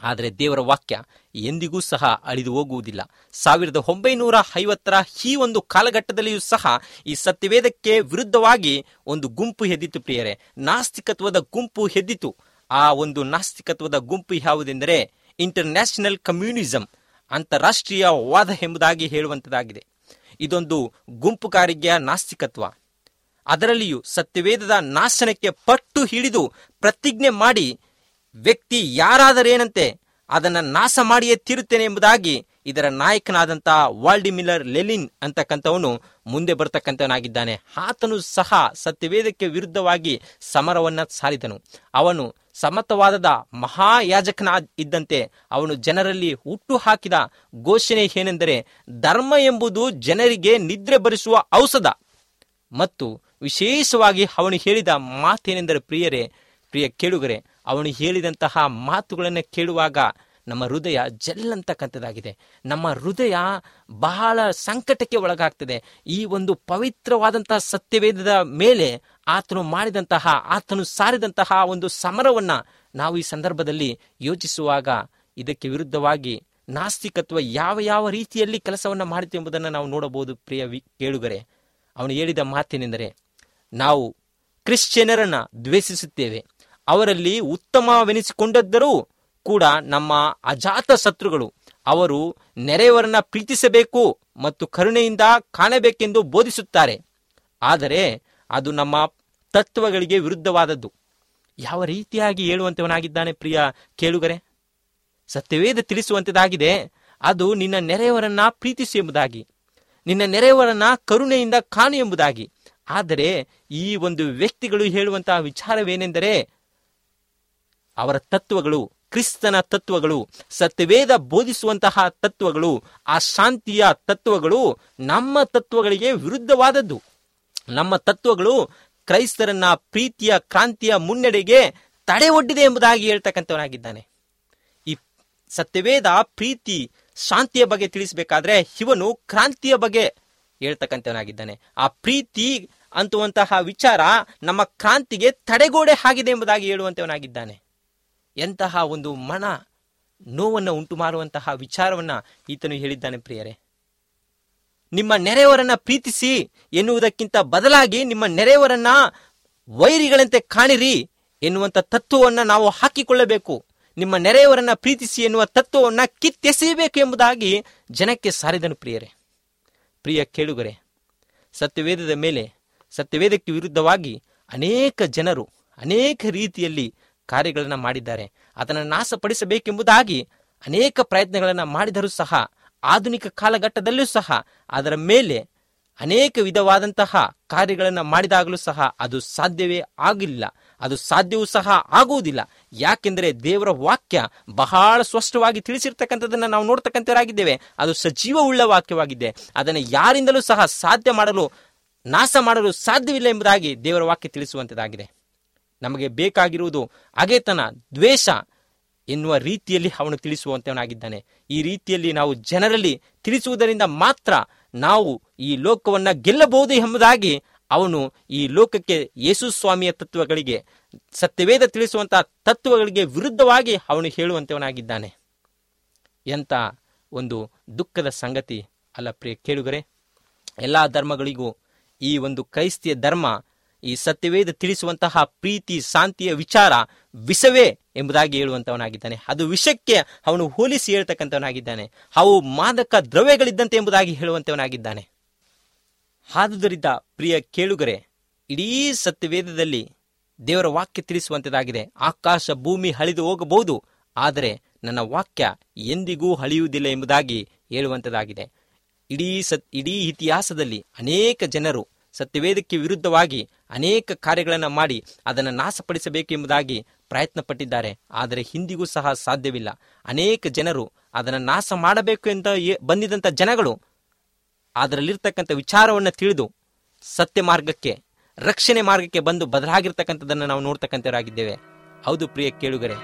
ಆದರೆ ದೇವರ ವಾಕ್ಯ ಎಂದಿಗೂ ಸಹ ಅಳಿದು ಹೋಗುವುದಿಲ್ಲ. ಸಾವಿರದ ಒಂಬೈನೂರ ಐವತ್ತರ ಈ ಒಂದು ಕಾಲಘಟ್ಟದಲ್ಲಿಯೂ ಸಹ ಈ ಸತ್ಯವೇದಕ್ಕೆ ವಿರುದ್ಧವಾಗಿ ಒಂದು ಗುಂಪು ಎದ್ದಿತು ಪ್ರಿಯರೇ. ನಾಸ್ತಿಕತ್ವದ ಗುಂಪು ಎದ್ದಿತು ಆ ಒಂದು ನಾಸ್ತಿಕತ್ವದ ಗುಂಪು ಯಾವುದೆಂದರೆ ಇಂಟರ್ನ್ಯಾಷನಲ್ ಕಮ್ಯುನಿಸಂ. ಅಂತಾರಾಷ್ಟ್ರೀಯ ವಾದ ಎಂಬುದಾಗಿ ಹೇಳುವಂತದಾಗಿದೆ ಇದೊಂದು ಗುಂಪು ಕಾರ್ಯ ನಾಸ್ತಿಕತ್ವ. ಅದರಲ್ಲಿಯೂ ಸತ್ಯವೇದದ ನಾಶನಕ್ಕೆ ಪಟ್ಟು ಹಿಡಿದು ಪ್ರತಿಜ್ಞೆ ಮಾಡಿ ವ್ಯಕ್ತಿ ಯಾರಾದರೇನಂತೆ ಅದನ್ನು ನಾಶ ಮಾಡಿಯೇ ತೀರುತ್ತೇನೆ ಎಂಬುದಾಗಿ ಇದರ ನಾಯಕನಾದಂತಹ ವಾಲ್ಡಿಮಿಲರ್ ಲೆಲಿನ್ ಅಂತಕ್ಕಂಥವನು ಮುಂದೆ ಬರ್ತಕ್ಕಂಥವನಾಗಿದ್ದಾನೆ. ಆತನು ಸಹ ಸತ್ಯವೇದಕ್ಕೆ ವಿರುದ್ಧವಾಗಿ ಸಮರವನ್ನು ಸಾರಿದನು. ಅವನು ಸಮತವಾದದ ಮಹಾಯಾಜಕನ ಇದ್ದಂತೆ ಅವನು ಜನರಲ್ಲಿ ಹುಟ್ಟು ಹಾಕಿದ ಘೋಷಣೆ ಏನೆಂದರೆ ಧರ್ಮ ಎಂಬುದು ಜನರಿಗೆ ನಿದ್ರೆ ಬರಿಸುವ ಔಷಧ. ಮತ್ತು ವಿಶೇಷವಾಗಿ ಅವನು ಹೇಳಿದ ಮಾತೇನೆಂದರೆ ಪ್ರಿಯರೇ, ಪ್ರಿಯ ಕೇಳುಗರೆ, ಅವನು ಹೇಳಿದಂತಹ ಮಾತುಗಳನ್ನು ಕೇಳುವಾಗ ನಮ್ಮ ಹೃದಯ ಜಲ್ಲಂತಕ್ಕಂಥದ್ದಾಗಿದೆ. ನಮ್ಮ ಹೃದಯ ಬಹಳ ಸಂಕಟಕ್ಕೆ ಒಳಗಾಗ್ತದೆ. ಈ ಒಂದು ಪವಿತ್ರವಾದಂತಹ ಸತ್ಯವೇದದ ಮೇಲೆ ಆತನು ಮಾಡಿದಂತಹ, ಆತನು ಸಾರಿದಂತಹ ಒಂದು ಸಮರವನ್ನ ನಾವು ಈ ಸಂದರ್ಭದಲ್ಲಿ ಯೋಚಿಸುವಾಗ ಇದಕ್ಕೆ ವಿರುದ್ಧವಾಗಿ ನಾಸ್ತಿಕತ್ವ ಯಾವ ಯಾವ ರೀತಿಯಲ್ಲಿ ಕೆಲಸವನ್ನು ಮಾಡಿತು ಎಂಬುದನ್ನು ನಾವು ನೋಡಬಹುದು, ಪ್ರಿಯ ಕೇಳುಗರೆ. ಅವನು ಹೇಳಿದ ಮಾತೇನೆಂದರೆ, ನಾವು ಕ್ರಿಶ್ಚಿಯನರನ್ನ ದ್ವೇಷಿಸುತ್ತೇವೆ. ಅವರಲ್ಲಿ ಉತ್ತಮವೆನಿಸಿಕೊಂಡದ್ದರೂ ಕೂಡ ನಮ್ಮ ಅಜಾತ ಶತ್ರುಗಳು, ಅವರು ನೆರೆಯವರನ್ನ ಪ್ರೀತಿಸಬೇಕು ಮತ್ತು ಕರುಣೆಯಿಂದ ಕಾಣಬೇಕೆಂದು ಬೋಧಿಸುತ್ತಾರೆ. ಆದರೆ ಅದು ನಮ್ಮ ತತ್ವಗಳಿಗೆ ವಿರುದ್ಧವಾದದ್ದು. ಯಾವ ರೀತಿಯಾಗಿ ಹೇಳುವಂತವನಾಗಿದ್ದಾನೆ ಪ್ರಿಯ ಕೇಳುಗರೆ? ಸತ್ಯವೇದ ತಿಳಿಸುವಂತದಾಗಿದೆ, ಅದು ನಿನ್ನ ನೆರೆಯವರನ್ನ ಪ್ರೀತಿಸು ಎಂಬುದಾಗಿ, ನಿನ್ನ ನೆರೆಯವರನ್ನ ಕರುಣೆಯಿಂದ ಕಾಣು ಎಂಬುದಾಗಿ. ಆದರೆ ಈ ಒಂದು ವ್ಯಕ್ತಿಗಳು ಹೇಳುವಂತಹ ವಿಚಾರವೇನೆಂದರೆ, ಅವರ ತತ್ವಗಳು, ಕ್ರಿಸ್ತನ ತತ್ವಗಳು, ಸತ್ಯವೇದ ಬೋಧಿಸುವಂತಹ ತತ್ವಗಳು, ಆ ಶಾಂತಿಯ ತತ್ವಗಳು ನಮ್ಮ ತತ್ವಗಳಿಗೆ ವಿರುದ್ಧವಾದದ್ದು. ನಮ್ಮ ತತ್ವಗಳು ಕ್ರೈಸ್ತರನ್ನ ಪ್ರೀತಿಯ, ಕ್ರಾಂತಿಯ ಮುನ್ನಡೆಗೆ ತಡೆ ಒಡ್ಡಿದೆ ಎಂಬುದಾಗಿ ಹೇಳ್ತಕ್ಕಂಥವನಾಗಿದ್ದಾನೆ. ಈ ಸತ್ಯವೇದ ಪ್ರೀತಿ, ಶಾಂತಿಯ ಬಗ್ಗೆ ತಿಳಿಸಬೇಕಾದ್ರೆ ಇವನು ಕ್ರಾಂತಿಯ ಬಗ್ಗೆ ಹೇಳ್ತಕ್ಕಂಥವನಾಗಿದ್ದಾನೆ. ಆ ಪ್ರೀತಿ ಅಂತುವಂತಹ ವಿಚಾರ ನಮ್ಮ ಕ್ರಾಂತಿಗೆ ತಡೆಗೋಡೆ ಆಗಿದೆ ಎಂಬುದಾಗಿ ಹೇಳುವಂತವನಾಗಿದ್ದಾನೆ ಎಂತಹ ಒಂದು ಮನ ನೋವನ್ನು ಉಂಟು ಮಾಡುವಂತಹ ವಿಚಾರವನ್ನ ಈತನು ಹೇಳಿದ್ದಾನೆ ಪ್ರಿಯರೇ. ನಿಮ್ಮ ನೆರೆಯವರನ್ನ ಪ್ರೀತಿಸಿ ಎನ್ನುವುದಕ್ಕಿಂತ ಬದಲಾಗಿ ನಿಮ್ಮ ನೆರೆಯವರನ್ನ ವೈರಿಗಳಂತೆ ಕಾಣಿರಿ ಎನ್ನುವಂತ ತತ್ವವನ್ನ ನಾವು ಹಾಕಿಕೊಳ್ಳಬೇಕು. ನಿಮ್ಮ ನೆರೆಯವರನ್ನ ಪ್ರೀತಿಸಿ ಎನ್ನುವ ತತ್ವವನ್ನ ಕಿತ್ತೆಸೆಯಬೇಕು ಎಂಬುದಾಗಿ ಜನಕ್ಕೆ ಸಾರಿದನು ಪ್ರಿಯರೇ. ಪ್ರಿಯ ಕೇಳುಗರೆ, ಸತ್ಯವೇದದ ಮೇಲೆ ಸತ್ಯವೇದಕ್ಕೆ ವಿರುದ್ಧವಾಗಿ ಅನೇಕ ಜನರು ಅನೇಕ ರೀತಿಯಲ್ಲಿ ಕಾರ್ಯಗಳನ್ನು ಮಾಡಿದ್ದಾರೆ. ಅದನ್ನು ನಾಶಪಡಿಸಬೇಕೆಂಬುದಾಗಿ ಅನೇಕ ಪ್ರಯತ್ನಗಳನ್ನು ಮಾಡಿದರೂ ಸಹ ಆಧುನಿಕ ಕಾಲಘಟ್ಟದಲ್ಲೂ ಸಹ, ಅದರ ಮೇಲೆ ಅನೇಕ ವಿಧವಾದಂತಹ ಕಾರ್ಯಗಳನ್ನು ಮಾಡಿದಾಗಲೂ ಸಹ ಅದು ಸಾಧ್ಯವೇ ಆಗಿಲ್ಲ. ಅದು ಸಾಧ್ಯವೂ ಸಹ ಆಗುವುದಿಲ್ಲ. ಯಾಕೆಂದರೆ ದೇವರ ವಾಕ್ಯ ಬಹಳ ಸ್ಪಷ್ಟವಾಗಿ ತಿಳಿಸಿರ್ತಕ್ಕಂಥದ್ದನ್ನು ನಾವು ನೋಡ್ತಕ್ಕಂಥವರಾಗಿದ್ದೇವೆ. ಅದು ಸಜೀವವುಳ್ಳ ವಾಕ್ಯವಾಗಿದೆ. ಅದನ್ನು ಯಾರಿಂದಲೂ ಸಹ ಸಾಧ್ಯ ಮಾಡಲು, ನಾಶ ಮಾಡಲು ಸಾಧ್ಯವಿಲ್ಲ ಎಂಬುದಾಗಿ ದೇವರ ವಾಕ್ಯ ತಿಳಿಸುವಂಥದ್ದಾಗಿದೆ. ನಮಗೆ ಬೇಕಾಗಿರುವುದು ಅಗೇತನ, ದ್ವೇಷ ಎನ್ನುವ ರೀತಿಯಲ್ಲಿ ಅವನು ತಿಳಿಸುವಂತವನಾಗಿದ್ದಾನೆ. ಈ ರೀತಿಯಲ್ಲಿ ನಾವು ಜನರಲ್ಲಿ ತಿಳಿಸುವುದರಿಂದ ಮಾತ್ರ ನಾವು ಈ ಲೋಕವನ್ನು ಗೆಲ್ಲಬಹುದು ಎಂಬುದಾಗಿ ಅವನು ಈ ಲೋಕಕ್ಕೆ ಯೇಸು ಸ್ವಾಮಿಯ ತತ್ವಗಳಿಗೆ, ಸತ್ಯವೇದ ತಿಳಿಸುವಂತಹ ತತ್ವಗಳಿಗೆ ವಿರುದ್ಧವಾಗಿ ಅವನು ಹೇಳುವಂತವನಾಗಿದ್ದಾನೆ. ಎಂತ ಒಂದು ದುಃಖದ ಸಂಗತಿ ಅಲ್ಲ ಪ್ರಿಯ ಕೇಳುಗರೆ. ಎಲ್ಲ ಧರ್ಮಗಳಿಗೂ ಈ ಒಂದು ಕ್ರೈಸ್ತಿಯ ಧರ್ಮ, ಈ ಸತ್ಯವೇದ ತಿಳಿಸುವಂತಹ ಪ್ರೀತಿ, ಶಾಂತಿಯ ವಿಚಾರ ವಿಷವೇ ಎಂಬುದಾಗಿ ಹೇಳುವಂತವನಾಗಿದ್ದಾನೆ. ಅದು ವಿಷಕ್ಕೆ ಅವನು ಹೋಲಿಸಿ ಹೇಳ್ತಕ್ಕಂಥವನಾಗಿದ್ದಾನೆ. ಅವು ಮಾದಕ ದ್ರವ್ಯಗಳಿದ್ದಂತೆ ಎಂಬುದಾಗಿ ಹೇಳುವಂತವನಾಗಿದ್ದಾನೆ. ಆದುದರಿಂದ, ಪ್ರಿಯ ಕೇಳುಗರೆ, ಇಡೀ ಸತ್ಯವೇದದಲ್ಲಿ ದೇವರ ವಾಕ್ಯ ತಿಳಿಸುವಂತದಾಗಿದೆ. ಆಕಾಶ ಭೂಮಿ ಹಳಿದು ಹೋಗಬಹುದು, ಆದರೆ ನನ್ನ ವಾಕ್ಯ ಎಂದಿಗೂ ಹಳಿಯುವುದಿಲ್ಲ ಎಂಬುದಾಗಿ ಹೇಳುವಂತದಾಗಿದೆ. ಇಡೀ ಸತ್, ಇಡೀ ಇತಿಹಾಸದಲ್ಲಿ ಅನೇಕ ಜನರು ಸತ್ಯವೇದಕ್ಕೆ ವಿರುದ್ಧವಾಗಿ ಅನೇಕ ಕಾರ್ಯಗಳನ್ನು ಮಾಡಿ ಅದನ್ನು ನಾಶಪಡಿಸಬೇಕೆಂಬುದಾಗಿ ಪ್ರಯತ್ನ ಪಟ್ಟಿದ್ದಾರೆ ಆದರೆ ಹಿಂದಿಗೂ ಸಹ ಸಾಧ್ಯವಿಲ್ಲ. ಅನೇಕ ಜನರು ಅದನ್ನು ನಾಶ ಮಾಡಬೇಕು ಅಂತ ಬಂದಿದಂಥ ಜನಗಳು ಅದರಲ್ಲಿರ್ತಕ್ಕಂಥ ವಿಚಾರವನ್ನು ತಿಳಿದು ಸತ್ಯ ಮಾರ್ಗಕ್ಕೆ, ರಕ್ಷಣೆ ಮಾರ್ಗಕ್ಕೆ ಬಂದು ಬದಲಾಗಿರ್ತಕ್ಕಂಥದ್ದನ್ನು ನಾವು ನೋಡ್ತಕ್ಕಂಥವರಾಗಿದ್ದೇವೆ. ಹೌದು ಪ್ರಿಯ ಕೇಳುಗರೆ,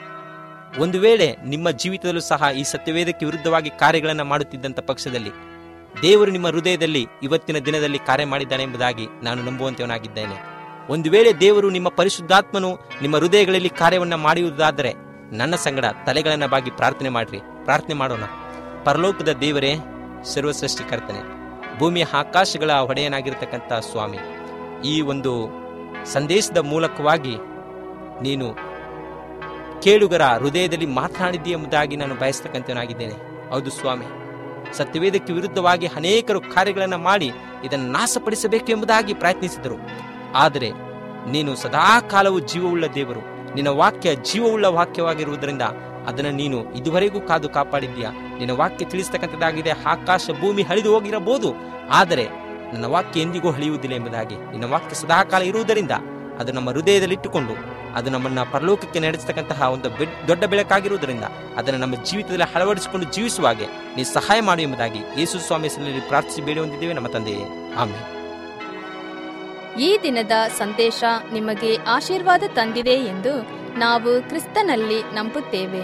ಒಂದು ವೇಳೆ ನಿಮ್ಮ ಜೀವಿತದಲ್ಲೂ ಸಹ ಈ ಸತ್ಯವೇದಕ್ಕೆ ವಿರುದ್ಧವಾಗಿ ಕಾರ್ಯಗಳನ್ನು ಮಾಡುತ್ತಿದ್ದಂಥ ಪಕ್ಷದಲ್ಲಿ ದೇವರು ನಿಮ್ಮ ಹೃದಯದಲ್ಲಿ ಇವತ್ತಿನ ದಿನದಲ್ಲಿ ಕಾರ್ಯ ಮಾಡಿದ್ದಾನೆ ನಾನು ನಂಬುವಂತವನಾಗಿದ್ದೇನೆ. ಒಂದು ವೇಳೆ ದೇವರು ನಿಮ್ಮ ಪರಿಶುದ್ಧಾತ್ಮನು ನಿಮ್ಮ ಹೃದಯಗಳಲ್ಲಿ ಕಾರ್ಯವನ್ನು ಮಾಡುವುದಾದರೆ ನನ್ನ ಸಂಗಡ ತಲೆಗಳನ್ನು ಬಾಗಿ ಪ್ರಾರ್ಥನೆ ಮಾಡ್ರಿ. ಪ್ರಾರ್ಥನೆ ಮಾಡೋಣ. ಪರಲೋಕದ ದೇವರೇ ಸರ್ವಸೃಷ್ಟಿಕರ್ತನೆ ಭೂಮಿಯ ಆಕಾಶಗಳ ಒಡೆಯನಾಗಿರ್ತಕ್ಕಂಥ ಸ್ವಾಮಿ, ಈ ಒಂದು ಸಂದೇಶದ ಮೂಲಕವಾಗಿ ನೀನು ಕೇಳುಗರ ಹೃದಯದಲ್ಲಿ ಮಾತನಾಡಿದ್ದೀ ಎಂಬುದಾಗಿ ನಾನು ಬಯಸ್ತಕ್ಕಂಥವನಾಗಿದ್ದೇನೆ. ಹೌದು ಸ್ವಾಮಿ. ಸತ್ಯವೇದಕ್ಕೆ ವಿರುದ್ಧವಾಗಿ ಅನೇಕರು ಕಾರ್ಯಗಳನ್ನು ಮಾಡಿ ಇದನ್ನು ನಾಶಪಡಿಸಬೇಕು ಎಂಬುದಾಗಿ ಪ್ರಯತ್ನಿಸಿದರು. ಆದರೆ ನೀನು ಸದಾ ಕಾಲವು ಜೀವವುಳ್ಳ ದೇವರು. ನಿನ್ನ ವಾಕ್ಯ ಜೀವವುಳ್ಳ ವಾಕ್ಯವಾಗಿರುವುದರಿಂದ ಅದನ್ನು ನೀನು ಇದುವರೆಗೂ ಕಾದು ಕಾಪಾಡಿದ್ಯಾ ನಿನ್ನ ವಾಕ್ಯ ತಿಳಿಸ್ತಕ್ಕಂಥದ್ದಾಗಿದೆ, ಆಕಾಶ ಭೂಮಿ ಹಳಿದು ಹೋಗಿರಬಹುದು. ಆದರೆ ನನ್ನ ವಾಕ್ಯ ಎಂದಿಗೂ ಹಳಿಯುವುದಿಲ್ಲ ಎಂಬುದಾಗಿ. ನಿನ್ನ ವಾಕ್ಯ ಸದಾಕಾಲ ಇರುವುದರಿಂದ ಅದು ನಮ್ಮ ಹೃದಯದಲ್ಲಿಟ್ಟುಕೊಂಡು, ಅದು ನಮ್ಮನ್ನ ಪರಲೋಕಕ್ಕೆ ನಡೆಸತಕ್ಕಂತಹ ಒಂದು ದೊಡ್ಡ ಬೆಳಕಾಗಿರುವುದರಿಂದ ಅದನ್ನು ನಮ್ಮ ಜೀವಿತದಲ್ಲಿ ಅಳವಡಿಸಿಕೊಂಡು ಜೀವಿಸುವಾಗೆ ನೀ ಸಹಾಯ ಮಾಡು ಎಂಬುದಾಗಿ ಯೇಸು ಸ್ವಾಮಿ ಪ್ರಾರ್ಥಿಸಿ ಬೇಡಿ ಹೊಂದಿದ್ದೇವೆ ನಮ್ಮ ತಂದೆಯೇ. ಆಮೇಲೆ ಈ ದಿನದ ಸಂದೇಶ ನಿಮಗೆ ಆಶೀರ್ವಾದ ತಂದಿದೆ ಎಂದು ನಾವು ಕ್ರಿಸ್ತನಲ್ಲಿ ನಂಬುತ್ತೇವೆ.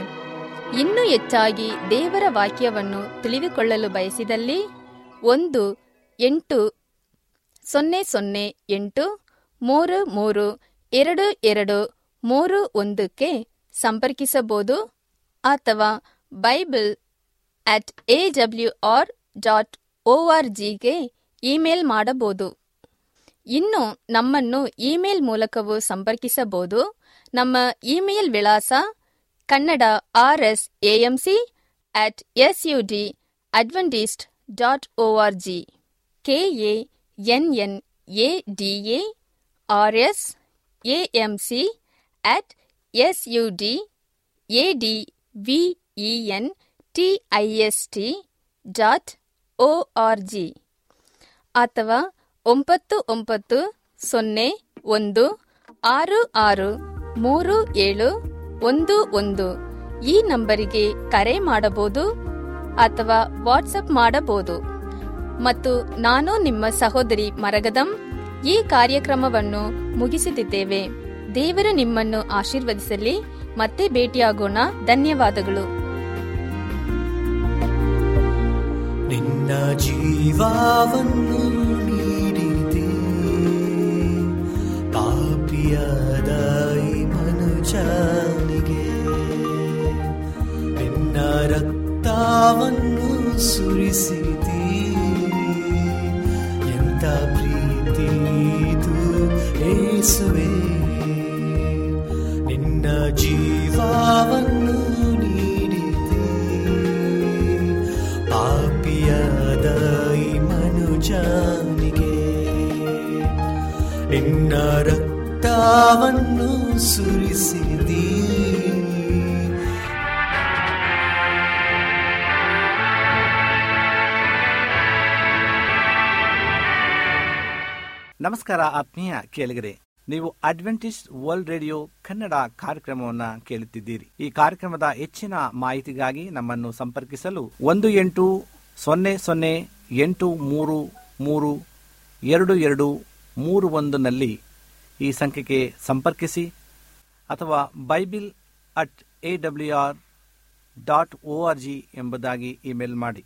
ಇನ್ನೂ ಹೆಚ್ಚಾಗಿ ದೇವರ ವಾಕ್ಯವನ್ನು ತಿಳಿದುಕೊಳ್ಳಲು ಬಯಸಿದಲ್ಲಿ ಒಂದು ಎಂಟು ಸೊನ್ನೆ ಸೊನ್ನೆ ಎಂಟು ಮೂರು ಮೂರು ಎರಡು ಎರಡು ಮೂರು ಒಂದಕ್ಕೆ ಸಂಪರ್ಕಿಸಬಹುದು ಅಥವಾ Bible at A W R dot O R ಜಿಗೆ ಇಮೇಲ್ ಮಾಡಬಹುದು. ಇನ್ನು ನಮ್ಮನ್ನು ಇಮೇಲ್ ಮೂಲಕವೂ ಸಂಪರ್ಕಿಸಬಹುದು. ನಮ್ಮ ಇಮೇಲ್ ವಿಳಾಸ Kannada R S A M C at S U D Adventist dot O R G K A N N A D A R S A M C at S U D A D V E N T I S T dot O R G ಅಥವಾ ಒಂಬತ್ತು ಒಂಬತ್ತು ಸೊನ್ನೆ ಒಂದು ಆರು ಆರು ಮೂರು ಏಳು ಒಂದು ಒಂದು ಈ ನಂಬರಿಗೆ ಕರೆ ಮಾಡಬಹುದು ಅಥವಾ ವಾಟ್ಸಪ್ ಮಾಡಬಹುದು. ಮತ್ತು ನಾನು ನಿಮ್ಮ ಸಹೋದರಿ ಮರಗದಂ ಈ ಕಾರ್ಯಕ್ರಮವನ್ನು ಮುಗಿಸುತ್ತಿದ್ದೇವೆ ದೇವರು ನಿಮ್ಮನ್ನು ಆಶೀರ್ವದಿಸಲಿ. ಮತ್ತೆ ಭೇಟಿಯಾಗೋಣ. ಧನ್ಯವಾದಗಳು. ನಿನ್ನ ಜೀವವನ್ನು ಪಾಪಿಯಾದ ಈ ಮನುಜನಿಗೆ ನಿನ್ನ ರಕ್ತವನ್ನು ಸುರಿಸಿದಿ ಎಂತ ಪ್ರೀತಿ ಏಸುವೆ. ರಕ್ತವನ್ನು ಸುರಿಸಿದಿ. ನಮಸ್ಕಾರ ಆತ್ಮೀಯ ಕೇಳಿಗರೆ, ನೀವು ಅಡ್ವೆಂಟಿಸ್ ವರ್ಲ್ಡ್ ರೇಡಿಯೋ ಕನ್ನಡ ಕಾರ್ಯಕ್ರಮವನ್ನು ಕೇಳುತ್ತಿದ್ದೀರಿ. ಈ ಕಾರ್ಯಕ್ರಮದ ಹೆಚ್ಚಿನ ಮಾಹಿತಿಗಾಗಿ ನಮ್ಮನ್ನು ಸಂಪರ್ಕಿಸಲು ಒಂದು ಎಂಟು ಸೊನ್ನೆ ಸೊನ್ನೆ ಎಂಟು ಮೂರು ಮೂರು ಎರಡು ಎರಡು ಮೂರು ಒಂದನಲ್ಲಿ ಈ ಸಂಖ್ಯೆಗೆ ಸಂಪರ್ಕಿಸಿ ಅಥವಾ Bible at A W R dot O R G ಎಂಬುದಾಗಿ ಇಮೇಲ್ ಮಾಡಿ.